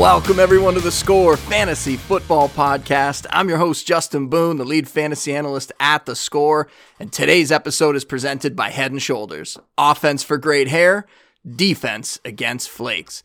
Welcome, everyone, to the Score Fantasy Football Podcast. I'm your host, Justin Boone, the lead fantasy analyst at the Score, and today's episode is presented by Head and Shoulders offense for great hair, defense against flakes.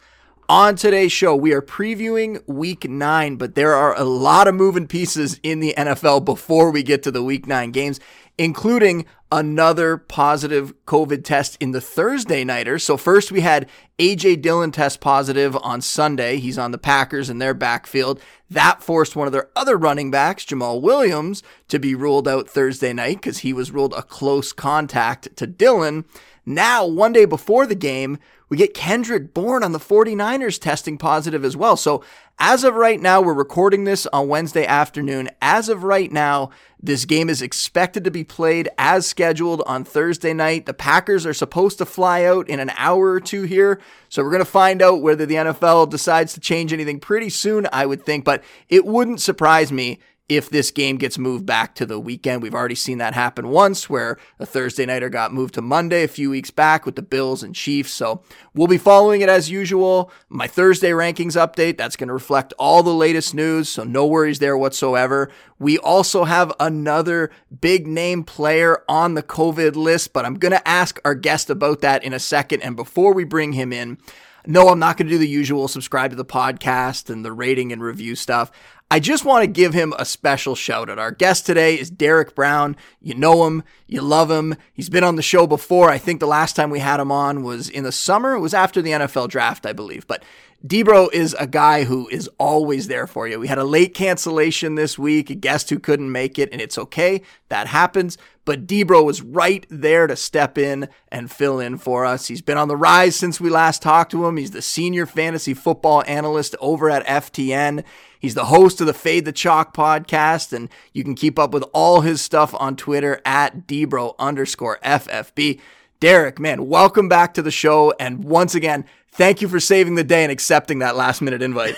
On today's show, we are previewing week nine, but there are a lot of moving pieces in the NFL before we get to the week nine games, including another positive COVID test in the Thursday nighter. So first we had AJ Dillon test positive on Sunday. He's on the Packers in their backfield. That forced one of their other running backs, Jamaal Williams, to be ruled out Thursday night because he was ruled a close contact to Dillon. Now, one day before the game, we get Kendrick Bourne on the 49ers testing positive as well. So, as of right now, we're recording this on Wednesday afternoon. As of right now, this game is expected to be played as scheduled on Thursday night. The Packers are supposed to fly out in an hour or two here. So, we're going to find out whether the NFL decides to change anything pretty soon, I would think. But it wouldn't surprise me if this game gets moved back to the weekend. We've already seen that happen once where a Thursday nighter got moved to Monday a few weeks back with the Bills and Chiefs. So we'll be following it as usual. My Thursday rankings update, that's going to reflect all the latest news. So no worries there whatsoever. We also have another big name player on the COVID list, but I'm going to ask our guest about that in a second. And before we bring him in, no, I'm not going to do the usual subscribe to the podcast and the rating and review stuff. I just want to give him a special shout out. Our guest today is Derek Brown. You know him, you love him. He's been on the show before. I think the last time we had him on was in the summer. It was after the NFL draft, I believe. But Debro is a guy who is always there for you. We had a late cancellation this week, a guest who couldn't make it, and it's okay. That happens. But Debro was right there to step in and fill in for us. He's been on the rise since we last talked to him. He's the senior fantasy football analyst over at FTN. He's the host of the Fade the Chalk podcast, and you can keep up with all his stuff on Twitter at Debro underscore FFB. Derek, man, welcome back to the show. And once again, thank you for saving the day and accepting that last minute invite.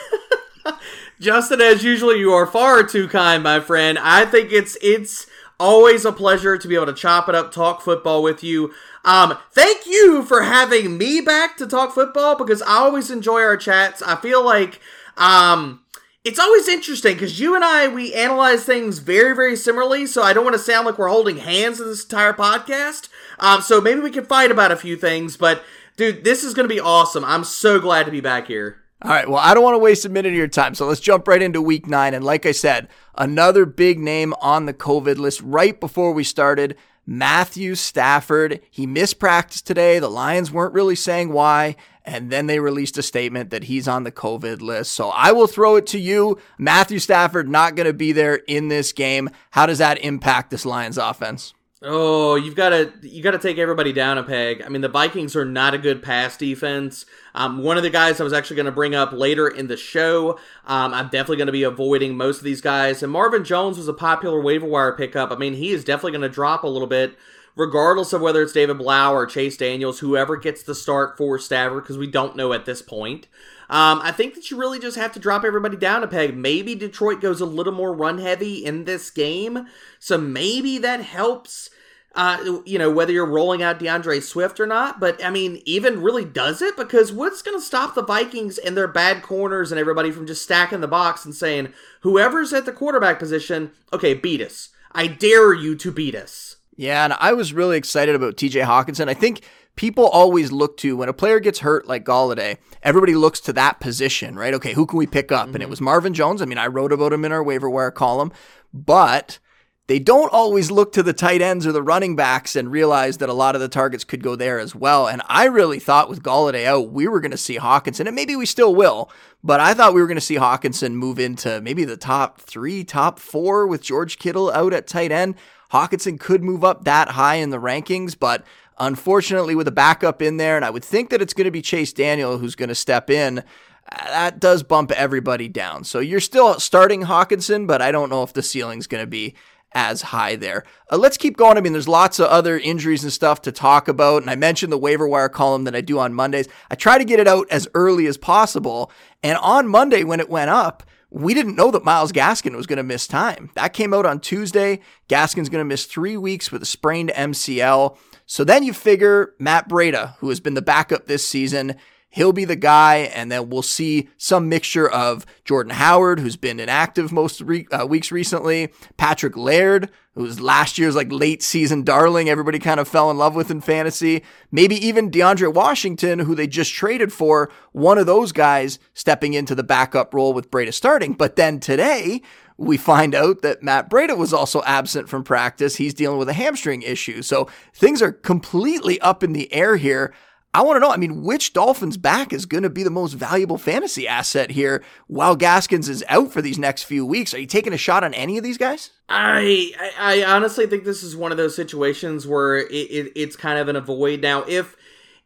Justin, as usual, you are far too kind, my friend. I think it's it's always a pleasure to be able to chop it up, talk football with you. Um, thank you for having me back to talk football because I always enjoy our chats. I feel like um it's always interesting because you and I we analyze things very very similarly. So I don't want to sound like we're holding hands in this entire podcast. Um, so maybe we can fight about a few things, but dude, this is going to be awesome. I'm so glad to be back here. All right. Well, I don't want to waste a minute of your time. So let's jump right into week nine. And like I said, another big name on the COVID list right before we started. Matthew Stafford. He missed practice today. The Lions weren't really saying why. And then they released a statement that he's on the COVID list. So I will throw it to you. Matthew Stafford not going to be there in this game. How does that impact this Lions offense? Oh, you've got to you got to take everybody down a peg. I mean, the Vikings are not a good pass defense. Um, one of the guys I was actually going to bring up later in the show. Um, I'm definitely going to be avoiding most of these guys. And Marvin Jones was a popular waiver wire pickup. I mean, he is definitely going to drop a little bit, regardless of whether it's David Blough or Chase Daniels, whoever gets the start for Stafford, because we don't know at this point. Um, I think that you really just have to drop everybody down a peg. Maybe Detroit goes a little more run heavy in this game, so maybe that helps. Uh, you know, whether you're rolling out D'Andre Swift or not, but I mean, even really does it because what's going to stop the Vikings and their bad corners and everybody from just stacking the box and saying, whoever's at the quarterback position, okay, beat us. I dare you to beat us. Yeah, and I was really excited about TJ Hockenson. I think people always look to when a player gets hurt like Golladay, everybody looks to that position, right? Okay, who can we pick up? Mm-hmm. And it mm-hmm. was Marvin Jones. I mean, I wrote about him in our waiver wire column, but they don't always look to the tight ends or the running backs and realize that a lot of the targets could go there as well. And I really thought with Golladay out, we were going to see Hockenson, and maybe we still will, but I thought we were going to see Hockenson move into maybe the top three, top four with George Kittle out at tight end. Hockenson could move up that high in the rankings, but Unfortunately, with a backup in there, and I would think that it's going to be Chase Daniel who's going to step in, that does bump everybody down. So you're still starting Hockenson, but I don't know if the ceiling's going to be as high there. Uh, let's keep going. I mean, there's lots of other injuries and stuff to talk about. And I mentioned the waiver wire column that I do on Mondays. I try to get it out as early as possible. And on Monday, when it went up, we didn't know that Myles Gaskin was going to miss time. That came out on Tuesday. Gaskin's going to miss three weeks with a sprained MCL. So then you figure Matt Breida, who has been the backup this season, he'll be the guy, and then we'll see some mixture of Jordan Howard, who's been inactive most re- uh, weeks recently, Patrick Laird, who was last year's like late season darling, everybody kind of fell in love with in fantasy, maybe even DeAndre Washington, who they just traded for, one of those guys stepping into the backup role with Breida starting. But then today, we find out that Matt Breida was also absent from practice. He's dealing with a hamstring issue. So things are completely up in the air here. I want to know, I mean, which Dolphins back is going to be the most valuable fantasy asset here while Gaskins is out for these next few weeks? Are you taking a shot on any of these guys? I I, honestly think this is one of those situations where it, it, it's kind of an avoid. Now, if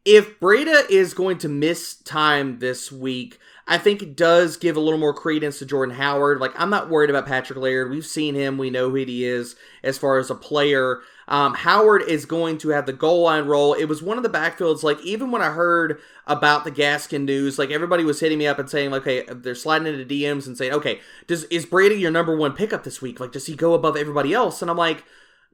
if Breida is going to miss time this week, I think it does give a little more credence to Jordan Howard. Like, I'm not worried about Patrick Laird. We've seen him. We know who he is as far as a player. Um, Howard is going to have the goal line role. It was one of the backfields, like, even when I heard about the Gaskin news, like, everybody was hitting me up and saying, like, okay, they're sliding into DMs and saying, okay, does is Breida your number one pickup this week? Like, does he go above everybody else? And I'm like,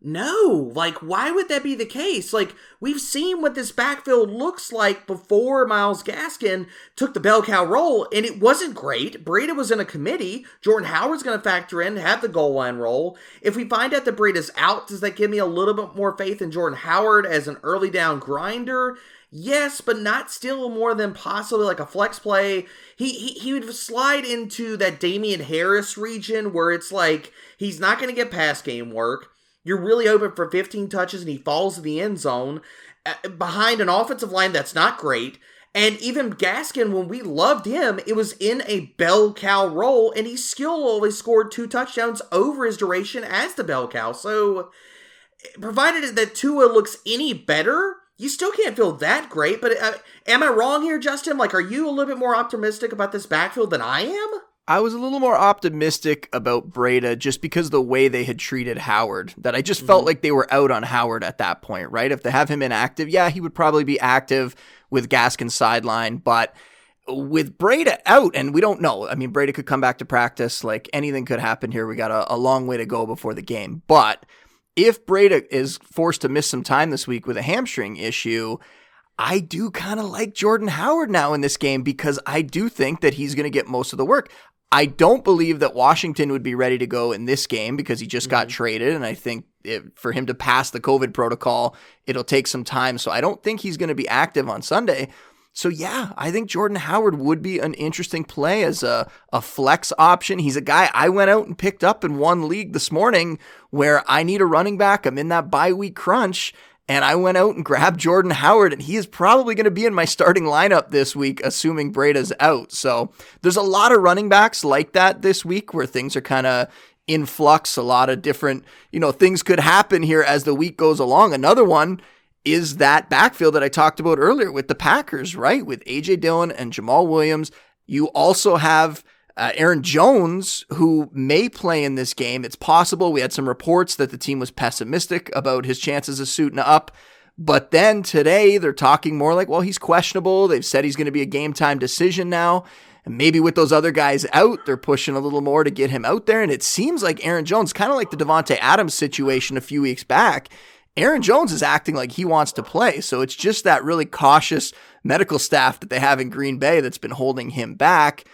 no, like, why would that be the case? Like, we've seen what this backfield looks like before Myles Gaskin took the bell cow role, and it wasn't great. Breida was in a committee. Jordan Howard's going to factor in, have the goal line role. If we find out that Breida's out, does that give me a little bit more faith in Jordan Howard as an early down grinder? Yes, but not still more than possibly like a flex play. He, he he would slide into that Damien Harris region where it's like he's not going to get pass game work. You're really open for 15 touches and he falls in the end zone uh, behind an offensive line that's not great. And even Gaskin, when we loved him, it was in a bell cow role, and he still only scored two touchdowns over his duration as the bell cow. So, provided that Tua looks any better, you still can't feel that great. But uh, am I wrong here, Justin? Like, are you a little bit more optimistic about this backfield than I am? I was a little more optimistic about Breida just because the way they had treated Howard. That I just mm-hmm. felt like they were out on Howard at that point, right? If they have him inactive, yeah, he would probably be active with Gaskin sideline, but with Breida out, and we don't know. I mean, Breida could come back to practice. Like anything could happen here. We got a, a long way to go before the game. But if Breida is forced to miss some time this week with a hamstring issue, I do kind of like Jordan Howard now in this game because I do think that he's going to get most of the work. I don't believe that Washington would be ready to go in this game because he just mm-hmm. got traded. And I think it, for him to pass the COVID protocol, it'll take some time. So I don't think he's going to be active on Sunday. So yeah, I think Jordan Howard would be an interesting play as a, a flex option. He's a guy I went out and picked up in one league this morning where I need a running back. I'm in that bye week crunch and I went out and grabbed Jordan Howard, and he is probably going to be in my starting lineup this week, assuming Breida's out. So there's a lot of running backs like that this week where things are kind of in flux. A lot of different, you know, things could happen here as the week goes along. Another one is that backfield that I talked about earlier with the Packers, right? With AJ Dillon and Jamaal Williams. You also have uh, Aaron Jones, who may play in this game, it's possible. We had some reports that the team was pessimistic about his chances of suiting up. But then today they're talking more like, well, he's questionable. They've said he's going to be a game time decision now. And maybe with those other guys out, they're pushing a little more to get him out there. And it seems like Aaron Jones, kind of like the Davante Adams situation a few weeks back, Aaron Jones is acting like he wants to play. So it's just that really cautious medical staff that they have in Green Bay that's been holding him back.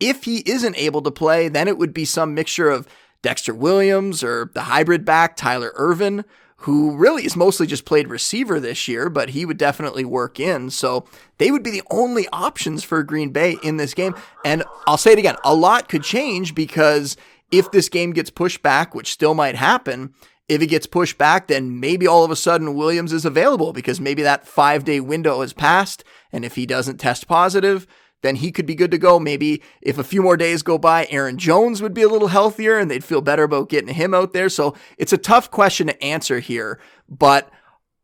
If he isn't able to play, then it would be some mixture of Dexter Williams or the hybrid back, Tyler Ervin, who really is mostly just played receiver this year, but he would definitely work in. So they would be the only options for Green Bay in this game. And I'll say it again a lot could change because if this game gets pushed back, which still might happen, if it gets pushed back, then maybe all of a sudden Williams is available because maybe that five day window has passed. And if he doesn't test positive, then he could be good to go. Maybe if a few more days go by, Aaron Jones would be a little healthier and they'd feel better about getting him out there. So it's a tough question to answer here. But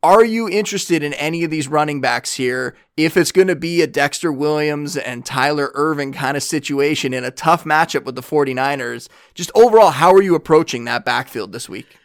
are you interested in any of these running backs here? If it's going to be a Dexter Williams and Tyler Ervin kind of situation in a tough matchup with the 49ers, just overall, how are you approaching that backfield this week?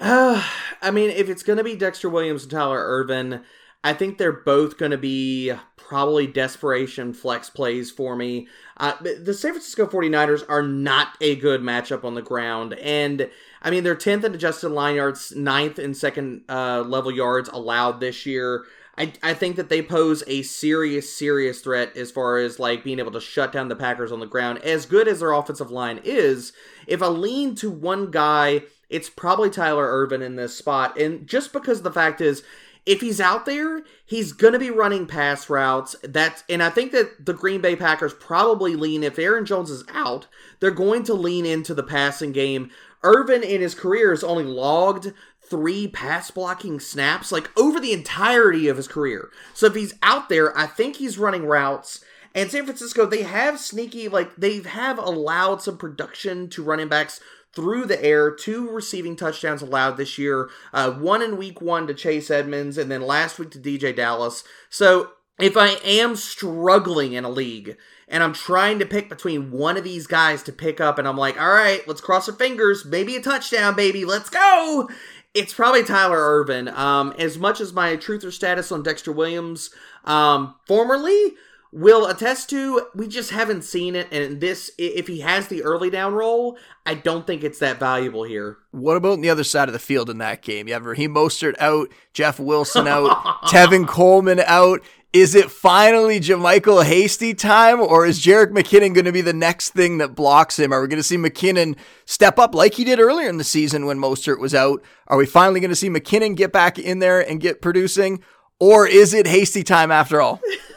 Uh, I mean, if it's going to be Dexter Williams and Tyler Ervin, I think they're both going to be probably desperation flex plays for me. Uh, the San Francisco 49ers are not a good matchup on the ground. And I mean, they're 10th in adjusted line yards, 9th in second uh, level yards allowed this year. I, I think that they pose a serious, serious threat as far as like being able to shut down the Packers on the ground. As good as their offensive line is, if I lean to one guy, it's probably Tyler Ervin in this spot. And just because the fact is, if he's out there, he's going to be running pass routes. That's and I think that the Green Bay Packers probably lean if Aaron Jones is out, they're going to lean into the passing game. Ervin in his career has only logged three pass blocking snaps like over the entirety of his career. So if he's out there, I think he's running routes. And San Francisco, they have sneaky, like they have allowed some production to running backs through the air, two receiving touchdowns allowed this year, uh, one in week one to Chase Edmonds, and then last week to DeeJay Dallas. So if I am struggling in a league and I'm trying to pick between one of these guys to pick up, and I'm like, all right, let's cross our fingers, maybe a touchdown, baby, let's go. It's probably Tyler Ervin. Um, as much as my truther status on Dexter Williams, um, formerly will attest to, we just haven't seen it. And this, if he has the early down role, I don't think it's that valuable here. What about on the other side of the field in that game? You have Raheem Mostert out, Jeff Wilson out, Tevin Coleman out. Is it finally JaMycal Hasty time, or is Jerick McKinnon going to be the next thing that blocks him? Are we going to see McKinnon step up like he did earlier in the season when Mostert was out? Are we finally going to see McKinnon get back in there and get producing? Or is it Hasty time after all?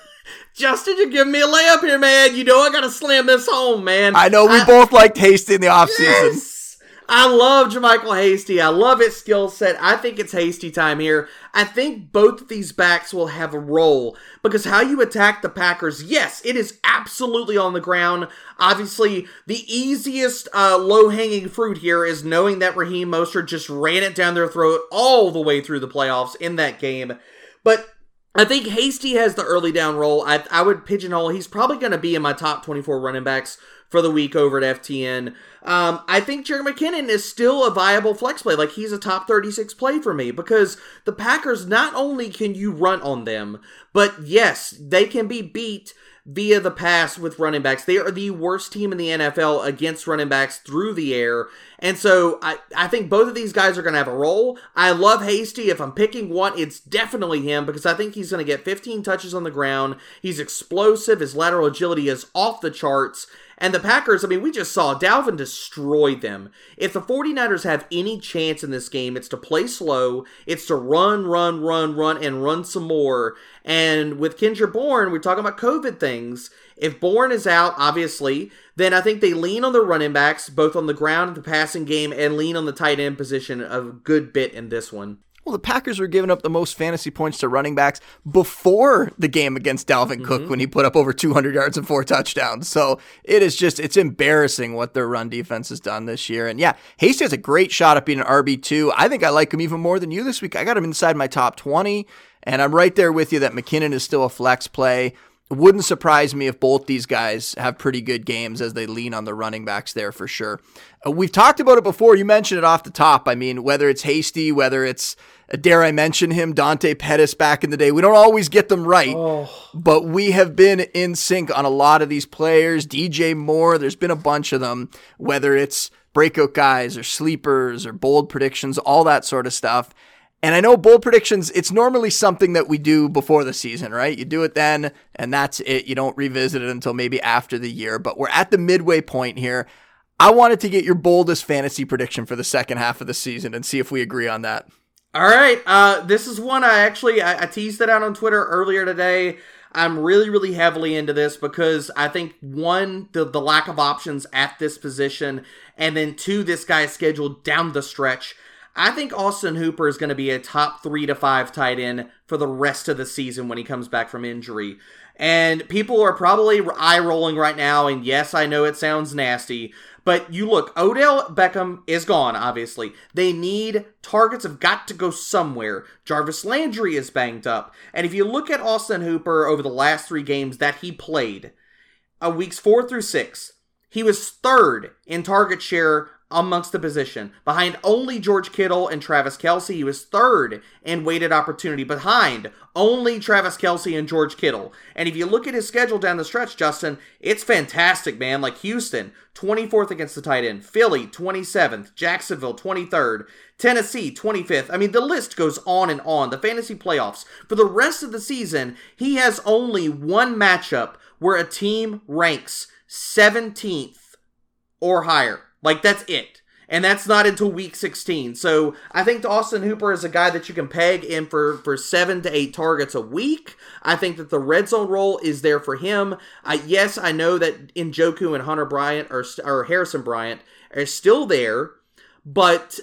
Justin, you're giving me a layup here, man. You know I gotta slam this home, man. I know we I, both liked Hasty in the offseason. Yes! I love JaMycal Hasty. I love his skill set. I think it's hasty time here. I think both of these backs will have a role because how you attack the Packers, yes, it is absolutely on the ground. Obviously, the easiest uh, low hanging fruit here is knowing that Raheem Mostert just ran it down their throat all the way through the playoffs in that game. But I think Hasty has the early down role. I, I would pigeonhole. He's probably going to be in my top 24 running backs for the week over at FTN. Um, I think Jerry McKinnon is still a viable flex play. Like he's a top 36 play for me because the Packers not only can you run on them, but yes, they can be beat via the pass with running backs. They are the worst team in the NFL against running backs through the air. And so I, I think both of these guys are going to have a role. I love Hasty. If I'm picking one, it's definitely him because I think he's going to get 15 touches on the ground. He's explosive. His lateral agility is off the charts. And the Packers, I mean, we just saw Dalvin destroy them. If the 49ers have any chance in this game, it's to play slow, it's to run, run, run, run, and run some more. And with Kendrick Bourne, we're talking about COVID things. If Bourne is out, obviously, then I think they lean on the running backs, both on the ground and the passing game, and lean on the tight end position a good bit in this one. Well, the Packers were giving up the most fantasy points to running backs before the game against Dalvin mm-hmm. Cook when he put up over 200 yards and four touchdowns. So it is just, it's embarrassing what their run defense has done this year. And yeah, Hasty has a great shot at being an RB2. I think I like him even more than you this week. I got him inside my top 20, and I'm right there with you that McKinnon is still a flex play. It wouldn't surprise me if both these guys have pretty good games as they lean on the running backs there for sure. Uh, we've talked about it before. You mentioned it off the top. I mean, whether it's Hasty, whether it's dare I mention him, Dante Pettis back in the day. We don't always get them right, oh. but we have been in sync on a lot of these players. DJ Moore, there's been a bunch of them, whether it's breakout guys or sleepers or bold predictions, all that sort of stuff. And I know bold predictions, it's normally something that we do before the season, right? You do it then, and that's it. You don't revisit it until maybe after the year, but we're at the midway point here. I wanted to get your boldest fantasy prediction for the second half of the season and see if we agree on that. All right. Uh, this is one I actually I, I teased it out on Twitter earlier today. I'm really, really heavily into this because I think one, the, the lack of options at this position, and then two, this guy's scheduled down the stretch. I think Austin Hooper is going to be a top three to five tight end for the rest of the season when he comes back from injury. And people are probably eye rolling right now. And yes, I know it sounds nasty, but you look, Odell Beckham is gone, obviously. They need targets have got to go somewhere. Jarvis Landry is banged up. And if you look at Austin Hooper over the last three games that he played, uh, weeks four through six, he was third in target share amongst the position. Behind only George Kittle and Travis Kelce. he was third in weighted opportunity. Behind only Travis Kelce and George Kittle. And if you look at his schedule down the stretch, Justin, it's fantastic, man. Like Houston, 24th against the tight end. Philly, 27th. Jacksonville, 23rd. Tennessee, 25th. I mean, the list goes on and on. The fantasy playoffs. For the rest of the season, he has only one matchup where a team ranks 17th or higher. Like that's it. And that's not until week 16. So I think Austin Hooper is a guy that you can peg in for, for seven to eight targets a week. I think that the red zone role is there for him. I, yes, I know that Njoku and Hunter Bryant or, or Harrison Bryant are still there, but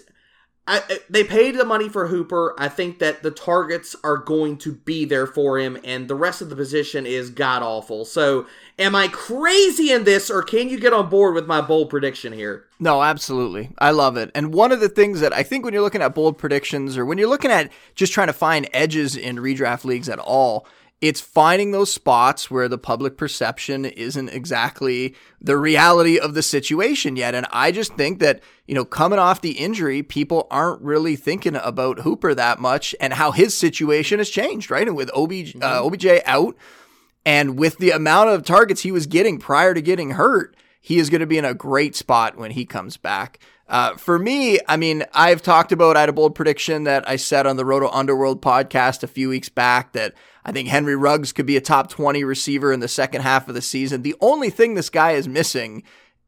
I, they paid the money for Hooper. I think that the targets are going to be there for him, and the rest of the position is god awful. So, am I crazy in this, or can you get on board with my bold prediction here? No, absolutely. I love it. And one of the things that I think when you're looking at bold predictions, or when you're looking at just trying to find edges in redraft leagues at all, it's finding those spots where the public perception isn't exactly the reality of the situation yet. And I just think that, you know, coming off the injury, people aren't really thinking about Hooper that much and how his situation has changed, right? And with OBJ, uh, mm-hmm. OBJ out and with the amount of targets he was getting prior to getting hurt, he is going to be in a great spot when he comes back. Uh, for me, I mean, I've talked about, I had a bold prediction that I said on the Roto Underworld podcast a few weeks back that I think Henry Ruggs could be a top 20 receiver in the second half of the season. The only thing this guy is missing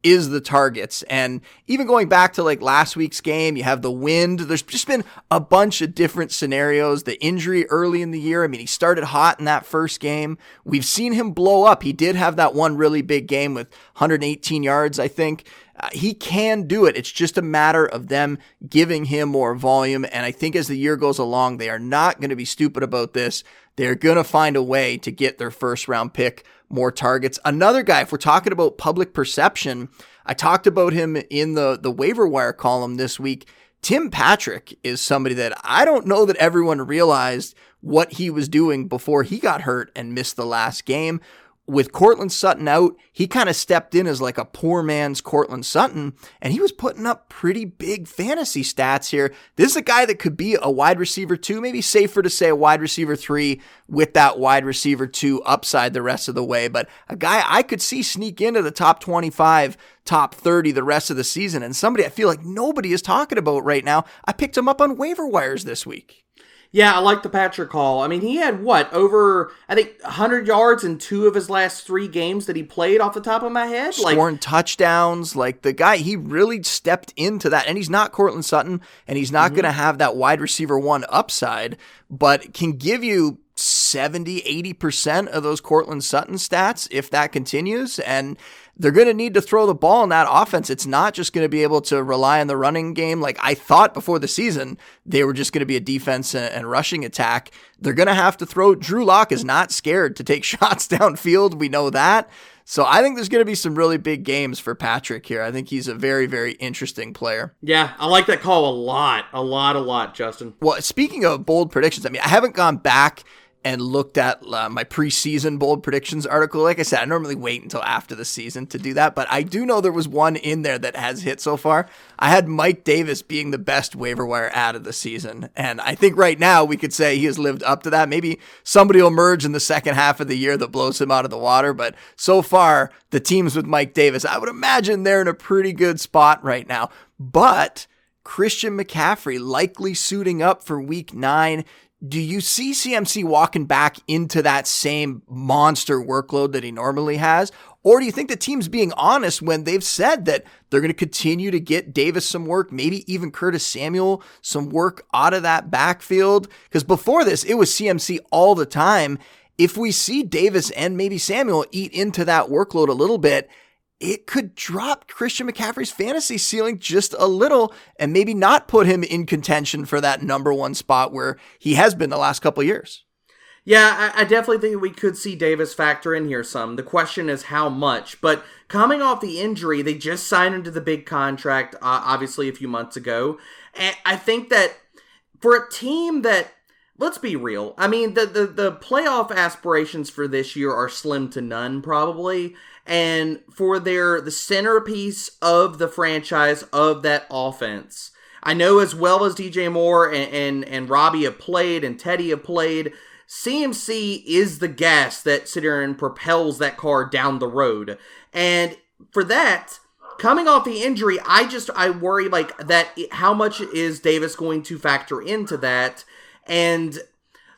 is the targets. And even going back to like last week's game, you have the wind. There's just been a bunch of different scenarios. The injury early in the year. I mean, he started hot in that first game. We've seen him blow up. He did have that one really big game with 118 yards, I think. Uh, he can do it. It's just a matter of them giving him more volume. And I think as the year goes along, they are not going to be stupid about this. They're going to find a way to get their first round pick more targets. Another guy, if we're talking about public perception, I talked about him in the, the waiver wire column this week. Tim Patrick is somebody that I don't know that everyone realized what he was doing before he got hurt and missed the last game with Courtland Sutton out, he kind of stepped in as like a poor man's Courtland Sutton, and he was putting up pretty big fantasy stats here. This is a guy that could be a wide receiver two, maybe safer to say a wide receiver three with that wide receiver two upside the rest of the way, but a guy I could see sneak into the top 25, top 30 the rest of the season, and somebody I feel like nobody is talking about right now. I picked him up on waiver wires this week. Yeah, I like the Patrick call. I mean, he had what over I think 100 yards in two of his last three games that he played off the top of my head, scoring like, touchdowns. Like the guy, he really stepped into that, and he's not Courtland Sutton, and he's not mm-hmm. going to have that wide receiver one upside, but can give you 70, 80% of those Courtland Sutton stats if that continues. And they're going to need to throw the ball in that offense. It's not just going to be able to rely on the running game. Like I thought before the season, they were just going to be a defense and, rushing attack. They're going to have to throw. Drew Lock is not scared to take shots downfield. We know that. So I think there's going to be some really big games for Patrick here. I think he's a very, very interesting player. Yeah, I like that call a lot, a lot, a lot, Justin. Well, speaking of bold predictions, I mean, I haven't gone back and looked at uh, my preseason bold predictions article. Like I said, I normally wait until after the season to do that, but I do know there was one in there that has hit so far. I had Mike Davis being the best waiver wire ad of the season, and I think right now we could say he has lived up to that. Maybe somebody will emerge in the second half of the year that blows him out of the water, but so far the teams with Mike Davis, I would imagine they're in a pretty good spot right now. But Christian McCaffrey likely suiting up for week nine do you see CMC walking back into that same monster workload that he normally has? Or do you think the team's being honest when they've said that they're going to continue to get Davis some work, maybe even Curtis Samuel some work out of that backfield? Because before this, it was CMC all the time. If we see Davis and maybe Samuel eat into that workload a little bit, it could drop Christian McCaffrey's fantasy ceiling just a little and maybe not put him in contention for that number one spot where he has been the last couple years. Yeah, I, I, definitely think we could see Davis factor in here some. The question is how much. But coming off the injury, they just signed him to the big contract, uh, obviously, a few months ago. And I think that for a team that let's be real. I mean, the, the the playoff aspirations for this year are slim to none, probably. and for their the centerpiece of the franchise of that offense. I know as well as DJ Moore and, and, and Robbie have played and Teddy have played, CMC is the gas that and propels that car down the road. And for that, coming off the injury, I just I worry like that how much is Davis going to factor into that? And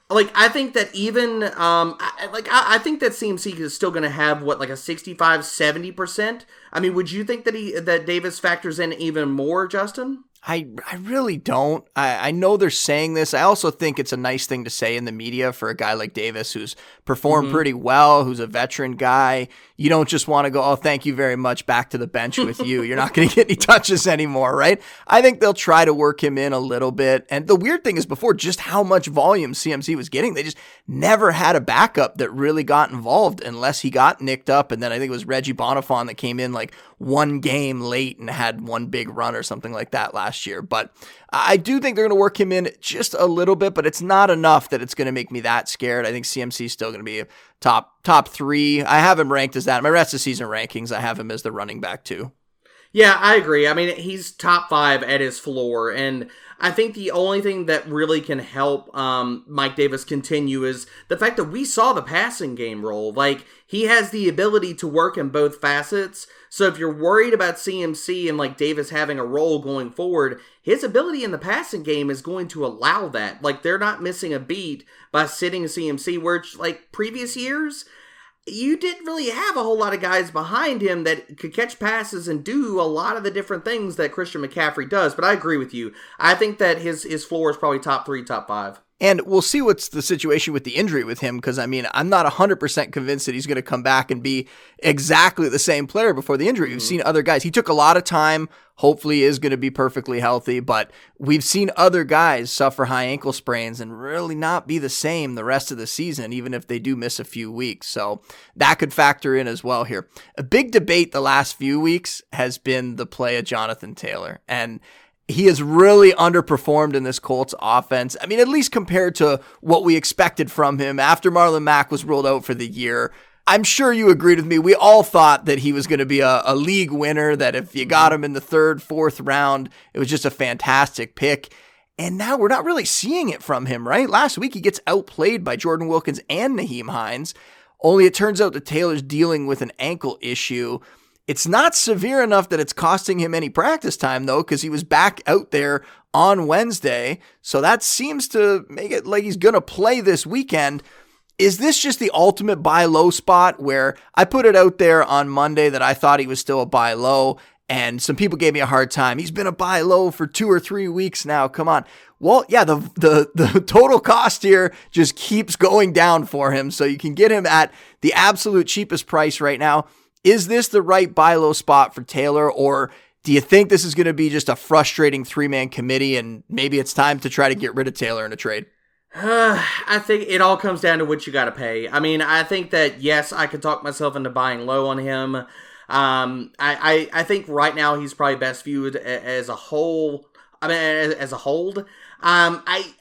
like I think that even um I, like I, I, think that CMC is still going to have what like a 65 70%. I mean, would you think that he that Davis factors in even more, Justin? I, I really don't. I, I know they're saying this. I also think it's a nice thing to say in the media for a guy like Davis who's performed mm-hmm. pretty well, who's a veteran guy. You don't just want to go, oh, thank you very much, back to the bench with you. You're not going to get any touches anymore, right? I think they'll try to work him in a little bit. And the weird thing is before just how much volume CMC was getting, they just never had a backup that really got involved unless he got nicked up. And then I think it was Reggie Bonnafon that came in like one game late and had one big run or something like that last year. But I do think they're going to work him in just a little bit, but it's not enough that it's going to make me that scared. I think CMC is still going to be top top three. I have him ranked as that. My rest of season rankings, I have him as the running back too. Yeah, I agree. I mean, he's top five at his floor, and I think the only thing that really can help um, Mike Davis continue is the fact that we saw the passing game roll. Like, he has the ability to work in both facets. So if you're worried about CMC and like Davis having a role going forward, his ability in the passing game is going to allow that. Like, they're not missing a beat by sitting CMC, where like previous years, you didn't really have a whole lot of guys behind him that could catch passes and do a lot of the different things that Christian McCaffrey does. But I agree with you. I think that his his floor is probably top three, top five. And we'll see what's the situation with the injury with him because I mean, I'm not 100% convinced that he's going to come back and be exactly the same player before the injury. Mm-hmm. We've seen other guys. He took a lot of time, hopefully is going to be perfectly healthy, but we've seen other guys suffer high ankle sprains and really not be the same the rest of the season, even if they do miss a few weeks. So that could factor in as well here. A big debate the last few weeks has been the play of Jonathan Taylor. And he has really underperformed in this Colts offense. I mean, at least compared to what we expected from him after Marlon Mack was ruled out for the year. I'm sure you agreed with me. We all thought that he was going to be a, a league winner, that if you got him in the third, fourth round, it was just a fantastic pick. And now we're not really seeing it from him, right? Last week he gets outplayed by Jordan Wilkins and Nyheim Hines. Only it turns out that Taylor's dealing with an ankle issue. It's not severe enough that it's costing him any practice time, though, because he was back out there on Wednesday. So that seems to make it like he's going to play this weekend. Is this just the ultimate buy low spot where I put it out there on Monday that I thought he was still a buy low? And some people gave me a hard time. He's been a buy low for two or three weeks now. Come on. Well, yeah, the, the, the total cost here just keeps going down for him. So you can get him at the absolute cheapest price right now. Is this the right buy low spot for Taylor, or do you think this is going to be just a frustrating three man committee and maybe it's time to try to get rid of Taylor in a trade? I think it all comes down to what you got to pay. I mean, I think that yes, I could talk myself into buying low on him. Um, I, I, I think right now he's probably best viewed as a whole. I mean, as, as a hold. Um, I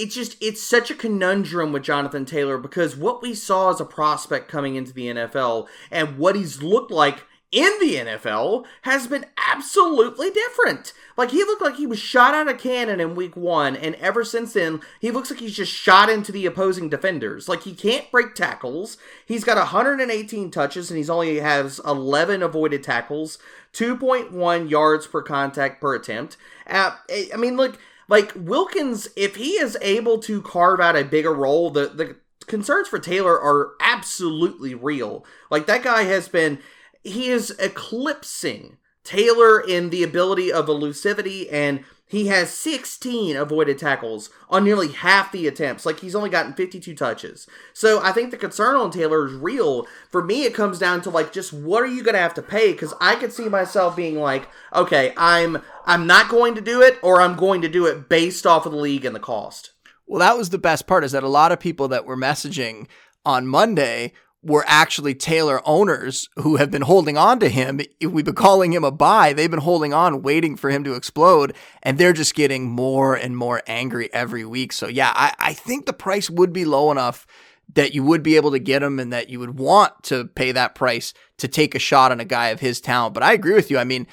it's just it's such a conundrum with Jonathan Taylor because what we saw as a prospect coming into the NFL and what he's looked like in the NFL has been absolutely different. Like he looked like he was shot out of cannon in week 1 and ever since then he looks like he's just shot into the opposing defenders. Like he can't break tackles. He's got 118 touches and he's only has 11 avoided tackles, 2.1 yards per contact per attempt. Uh, I mean look like Wilkins, if he is able to carve out a bigger role, the the concerns for Taylor are absolutely real. Like that guy has been, he is eclipsing Taylor in the ability of elusivity and he has 16 avoided tackles on nearly half the attempts. Like he's only gotten 52 touches. So I think the concern on Taylor is real. For me, it comes down to like just what are you going to have to pay? Because I could see myself being like, okay, I'm I'm not going to do it, or I'm going to do it based off of the league and the cost. Well, that was the best part is that a lot of people that were messaging on Monday were actually Taylor owners who have been holding on to him. If We've been calling him a buy. They've been holding on, waiting for him to explode, and they're just getting more and more angry every week. So, yeah, I, I think the price would be low enough that you would be able to get him and that you would want to pay that price to take a shot on a guy of his talent. But I agree with you. I mean,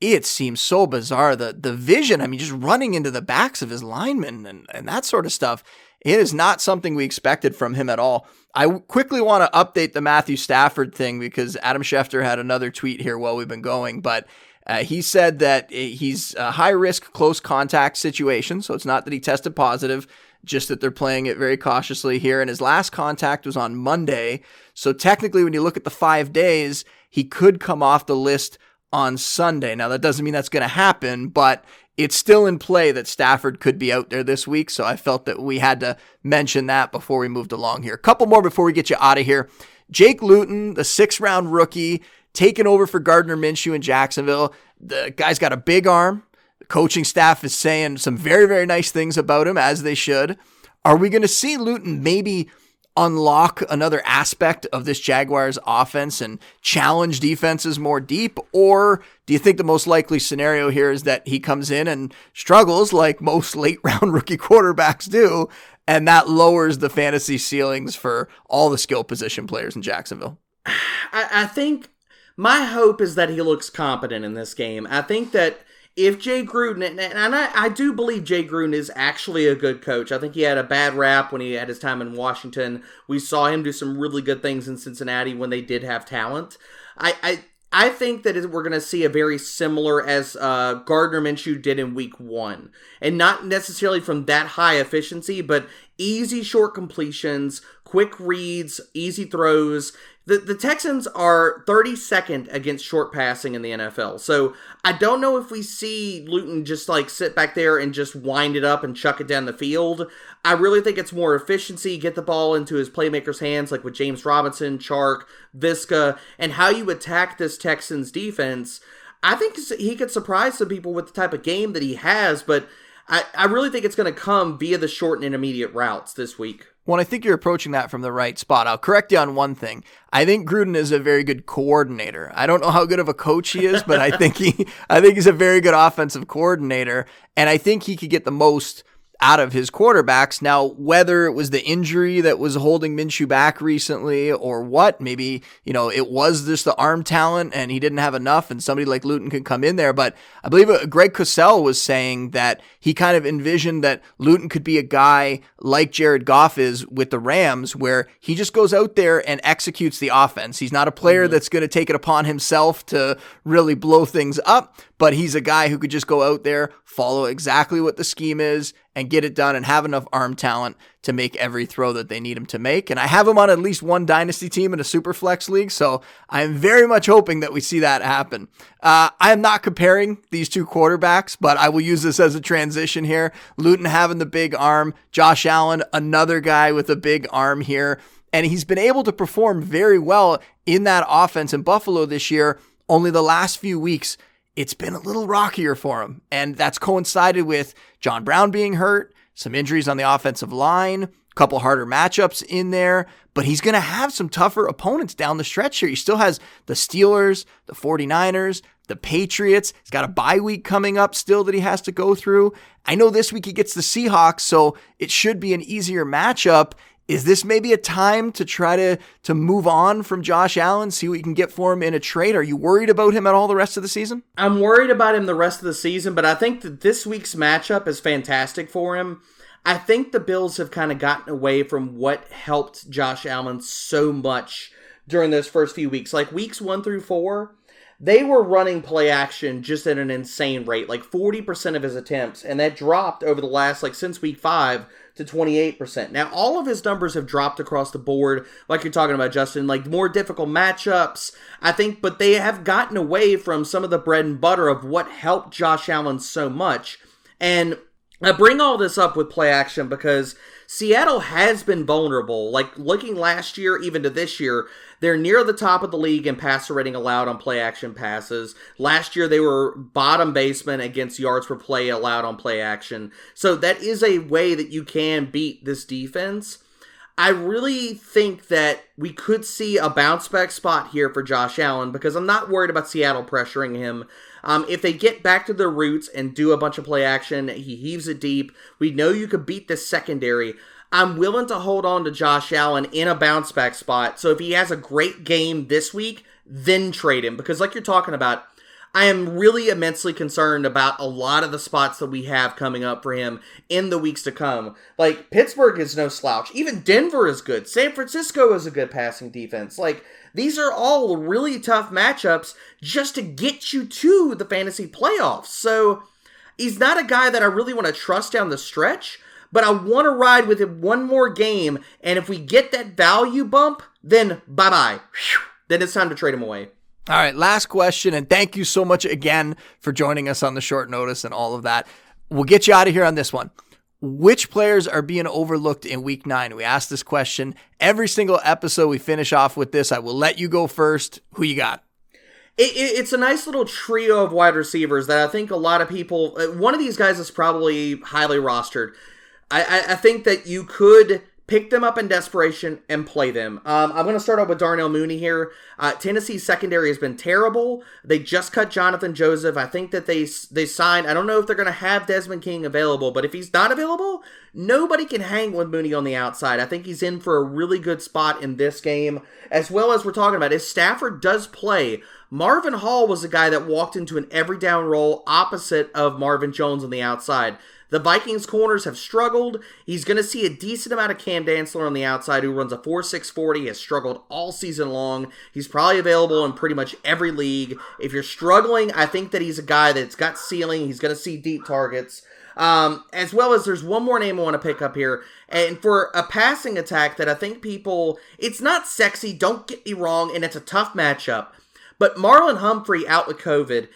it seems so bizarre. The the vision, I mean, just running into the backs of his linemen and, and that sort of stuff. It is not something we expected from him at all. I quickly want to update the Matthew Stafford thing because Adam Schefter had another tweet here while we've been going, but uh, he said that he's a high risk close contact situation. So it's not that he tested positive, just that they're playing it very cautiously here. And his last contact was on Monday. So technically, when you look at the five days, he could come off the list on Sunday. Now, that doesn't mean that's going to happen, but it's still in play that Stafford could be out there this week. So I felt that we had to mention that before we moved along here. A couple more before we get you out of here. Jake Luton, the six round rookie, taking over for Gardner Minshew in Jacksonville. The guy's got a big arm. The coaching staff is saying some very, very nice things about him, as they should. Are we going to see Luton maybe unlock another aspect of this Jaguars offense and challenge defenses more deep? Or do you think the most likely scenario here is that he comes in and struggles like most late round rookie quarterbacks do, and that lowers the fantasy ceilings for all the skill position players in Jacksonville? I, I think my hope is that he looks competent in this game. I think that if Jay Gruden, and I, I, do believe Jay Gruden is actually a good coach. I think he had a bad rap when he had his time in Washington. We saw him do some really good things in Cincinnati when they did have talent. I, I, I think that we're going to see a very similar as uh, Gardner Minshew did in Week One, and not necessarily from that high efficiency, but easy short completions, quick reads, easy throws, the, the Texans are 32nd against short passing in the NFL. So I don't know if we see Luton just like sit back there and just wind it up and chuck it down the field. I really think it's more efficiency, get the ball into his playmakers' hands, like with James Robinson, Chark, Viska, and how you attack this Texans defense. I think he could surprise some people with the type of game that he has, but I, I really think it's going to come via the short and intermediate routes this week. Well, I think you're approaching that from the right spot. I'll correct you on one thing. I think Gruden is a very good coordinator. I don't know how good of a coach he is, but I think he I think he's a very good offensive coordinator and I think he could get the most out of his quarterbacks. Now, whether it was the injury that was holding Minshew back recently or what, maybe, you know, it was just the arm talent and he didn't have enough and somebody like Luton could come in there. But I believe uh, Greg Cosell was saying that he kind of envisioned that Luton could be a guy like Jared Goff is with the Rams, where he just goes out there and executes the offense. He's not a player mm-hmm. that's going to take it upon himself to really blow things up, but he's a guy who could just go out there, follow exactly what the scheme is, and get it done and have enough arm talent to make every throw that they need him to make. And I have him on at least one dynasty team in a super flex league, so I am very much hoping that we see that happen. Uh, I am not comparing these two quarterbacks, but I will use this as a transition here. Luton having the big arm, Josh Allen, another guy with a big arm here. And he's been able to perform very well in that offense in Buffalo this year. Only the last few weeks, it's been a little rockier for him. And that's coincided with John Brown being hurt, some injuries on the offensive line, a couple harder matchups in there, but he's going to have some tougher opponents down the stretch here. He still has the Steelers, the 49ers, the Patriots. He's got a bye week coming up still that he has to go through. I know this week he gets the Seahawks, so it should be an easier matchup. Is this maybe a time to try to to move on from Josh Allen, see what you can get for him in a trade? Are you worried about him at all the rest of the season? I'm worried about him the rest of the season, but I think that this week's matchup is fantastic for him. I think the Bills have kind of gotten away from what helped Josh Allen so much during those first few weeks. Like weeks 1 through 4, they were running play action just at an insane rate, like 40% of his attempts, and that dropped over the last like since week 5 to 28%. Now, all of his numbers have dropped across the board, like you're talking about, Justin, like more difficult matchups, I think, but they have gotten away from some of the bread and butter of what helped Josh Allen so much. And I bring all this up with play action because Seattle has been vulnerable. Like looking last year, even to this year, they're near the top of the league in passer rating allowed on play action passes. Last year, they were bottom basement against yards per play allowed on play action. So that is a way that you can beat this defense. I really think that we could see a bounce back spot here for Josh Allen because I'm not worried about Seattle pressuring him. Um, if they get back to their roots and do a bunch of play action, he heaves it deep. We know you could beat this secondary. I'm willing to hold on to Josh Allen in a bounce back spot. So if he has a great game this week, then trade him. Because, like you're talking about, I am really immensely concerned about a lot of the spots that we have coming up for him in the weeks to come. Like, Pittsburgh is no slouch. Even Denver is good. San Francisco is a good passing defense. Like, these are all really tough matchups just to get you to the fantasy playoffs. So, he's not a guy that I really want to trust down the stretch, but I want to ride with him one more game. And if we get that value bump, then bye bye. Then it's time to trade him away. All right, last question, and thank you so much again for joining us on the short notice and all of that. We'll get you out of here on this one. Which players are being overlooked in week nine? We ask this question every single episode. We finish off with this. I will let you go first. Who you got? It, it, it's a nice little trio of wide receivers that I think a lot of people. Uh, one of these guys is probably highly rostered. I, I, I think that you could pick them up in desperation and play them. Um, I'm going to start off with Darnell Mooney here. Uh, Tennessee's secondary has been terrible. They just cut Johnathan Joseph. I think that they they signed. I don't know if they're going to have Desmond King available, but if he's not available, nobody can hang with Mooney on the outside. I think he's in for a really good spot in this game, as well as we're talking about. If Stafford does play, Marvin Hall was a guy that walked into an every down role opposite of Marvin Jones on the outside. The Vikings corners have struggled. He's going to see a decent amount of Cam Dantzler on the outside, who runs a four 4.640, has struggled all season long. He's probably available in pretty much every league. If you're struggling, I think that he's a guy that's got ceiling. He's going to see deep targets. Um, as well as there's one more name I want to pick up here. And for a passing attack that I think people, it's not sexy, don't get me wrong, and it's a tough matchup. But Marlon Humphrey out with COVID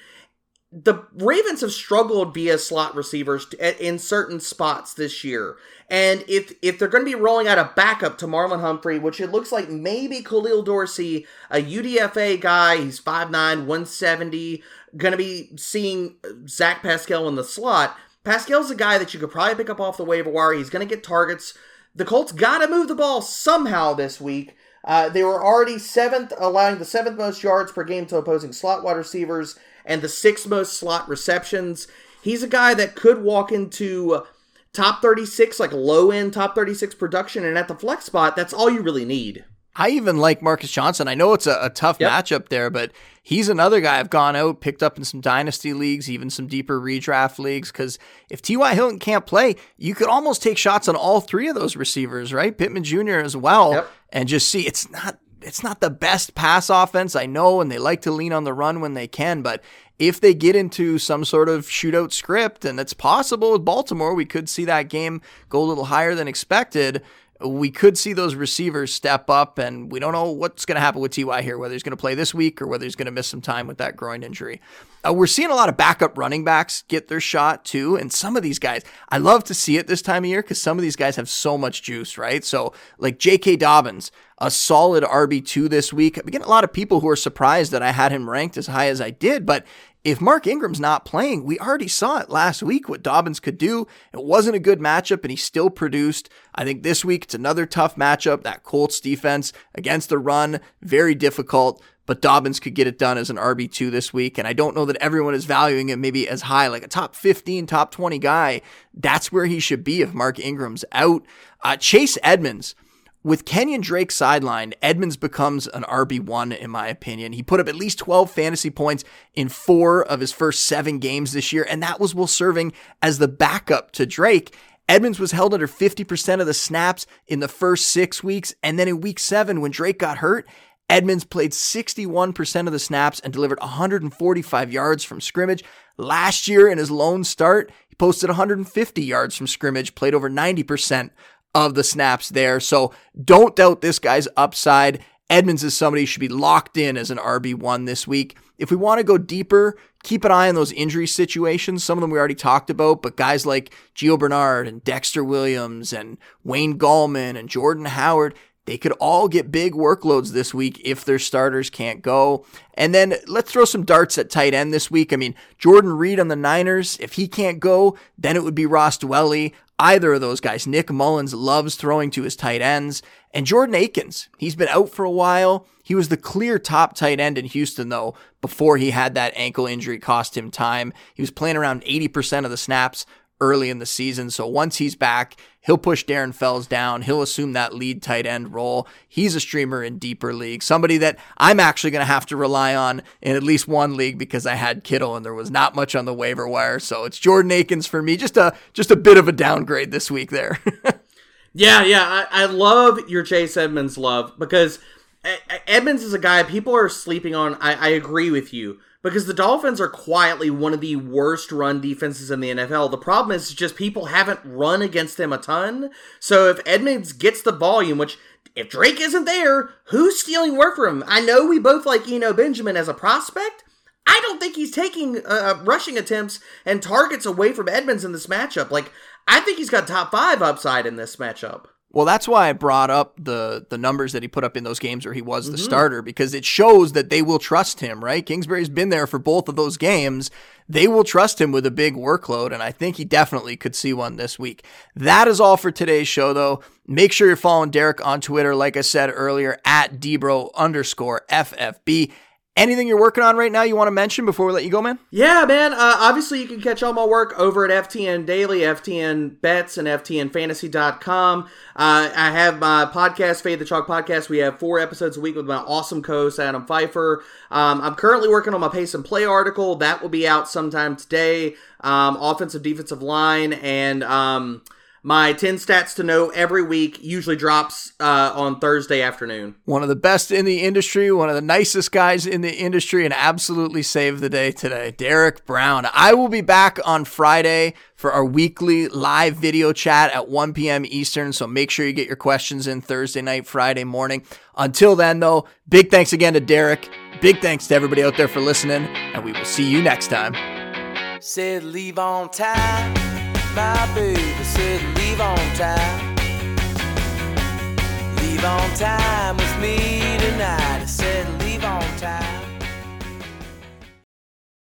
the Ravens have struggled via slot receivers in certain spots this year. And if if they're going to be rolling out a backup to Marlon Humphrey, which it looks like maybe Khalil Dorsey, a UDFA guy, he's 5'9, 170, going to be seeing Zach Pascal in the slot. Pascal's a guy that you could probably pick up off the waiver wire. He's going to get targets. The Colts got to move the ball somehow this week. Uh, they were already seventh, allowing the seventh most yards per game to opposing slot wide receivers and the sixth most slot receptions. He's a guy that could walk into top 36, like low end top 36 production, and at the flex spot, that's all you really need. I even like Marcus Johnson. I know it's a, a tough yep. matchup there, but he's another guy I've gone out, picked up in some dynasty leagues, even some deeper redraft leagues. Because if T.Y. Hilton can't play, you could almost take shots on all three of those receivers, right? Pittman Jr. as well, yep. and just see it's not it's not the best pass offense, I know, and they like to lean on the run when they can, but if they get into some sort of shootout script, and it's possible with Baltimore, we could see that game go a little higher than expected. We could see those receivers step up, and we don't know what's going to happen with Ty here, whether he's going to play this week or whether he's going to miss some time with that groin injury. Uh, we're seeing a lot of backup running backs get their shot too, and some of these guys, I love to see it this time of year because some of these guys have so much juice, right? So, like J.K. Dobbins, a solid RB2 this week. I'm getting a lot of people who are surprised that I had him ranked as high as I did, but if Mark Ingram's not playing, we already saw it last week what Dobbins could do. It wasn't a good matchup, and he still produced. I think this week it's another tough matchup. That Colts defense against the run, very difficult, but Dobbins could get it done as an RB2 this week. And I don't know that everyone is valuing him maybe as high, like a top 15, top 20 guy. That's where he should be if Mark Ingram's out. Uh, Chase Edmonds with Kenyon Drake sidelined, Edmonds becomes an RB1 in my opinion. He put up at least 12 fantasy points in four of his first seven games this year, and that was while serving as the backup to Drake. Edmonds was held under 50% of the snaps in the first six weeks, and then in week seven, when Drake got hurt, Edmonds played 61% of the snaps and delivered 145 yards from scrimmage. Last year, in his lone start, he posted 150 yards from scrimmage, played over 90% of the snaps there. So don't doubt this guy's upside. Edmonds is somebody who should be locked in as an RB1 this week. If we want to go deeper, keep an eye on those injury situations. Some of them we already talked about, but guys like Gio Bernard and Dexter Williams and Wayne Gallman and Jordan Howard, they could all get big workloads this week if their starters can't go. And then let's throw some darts at tight end this week. I mean, Jordan Reed on the Niners, if he can't go, then it would be Ross Dwelley either of those guys. Nick Mullens loves throwing to his tight ends. And Jordan Akins, he's been out for a while. He was the clear top tight end in Houston, though, before he had that ankle injury cost him time. He was playing around 80% of the snaps early in the season. So once he's back, he'll push Darren Fells down. He'll assume that lead tight end role. He's a streamer in deeper leagues, somebody that I'm actually going to have to rely on in at least one league because I had Kittle and there was not much on the waiver wire. So it's Jordan Akins for me. Just a just a bit of a downgrade this week there. yeah, yeah, I, I love your Chase Edmonds love because Edmonds is a guy people are sleeping on. I, I agree with you because the Dolphins are quietly one of the worst run defenses in the NFL. The problem is just people haven't run against them a ton. So if Edmonds gets the volume, which if Drake isn't there, who's stealing work from him? I know we both like Eno Benjamin as a prospect. I don't think he's taking uh, rushing attempts and targets away from Edmonds in this matchup. Like, I think he's got top five upside in this matchup. Well, that's why I brought up the the numbers that he put up in those games where he was the mm-hmm. starter because it shows that they will trust him, right? Kingsbury's been there for both of those games. They will trust him with a big workload, and I think he definitely could see one this week. That is all for today's show, though. Make sure you're following Derek on Twitter, like I said earlier, at Debro underscore FFB. Anything you're working on right now you want to mention before we let you go, man? Yeah, man. Uh, obviously, you can catch all my work over at FTN Daily, FTN Bets, and FTNFantasy.com. Uh, I have my podcast, Fade the Chalk Podcast. We have four episodes a week with my awesome co host, Adam Pfeifer. Um, I'm currently working on my Pace and Play article. That will be out sometime today. Um, offensive, defensive line, and. Um, my 10 stats to know every week usually drops uh, on Thursday afternoon. One of the best in the industry, one of the nicest guys in the industry, and absolutely saved the day today. Derek Brown. I will be back on Friday for our weekly live video chat at 1 p.m. Eastern. So make sure you get your questions in Thursday night, Friday morning. Until then, though, big thanks again to Derek. Big thanks to everybody out there for listening, and we will see you next time. Said leave on time my baby said leave on time. Leave on time with me tonight. I said leave on time.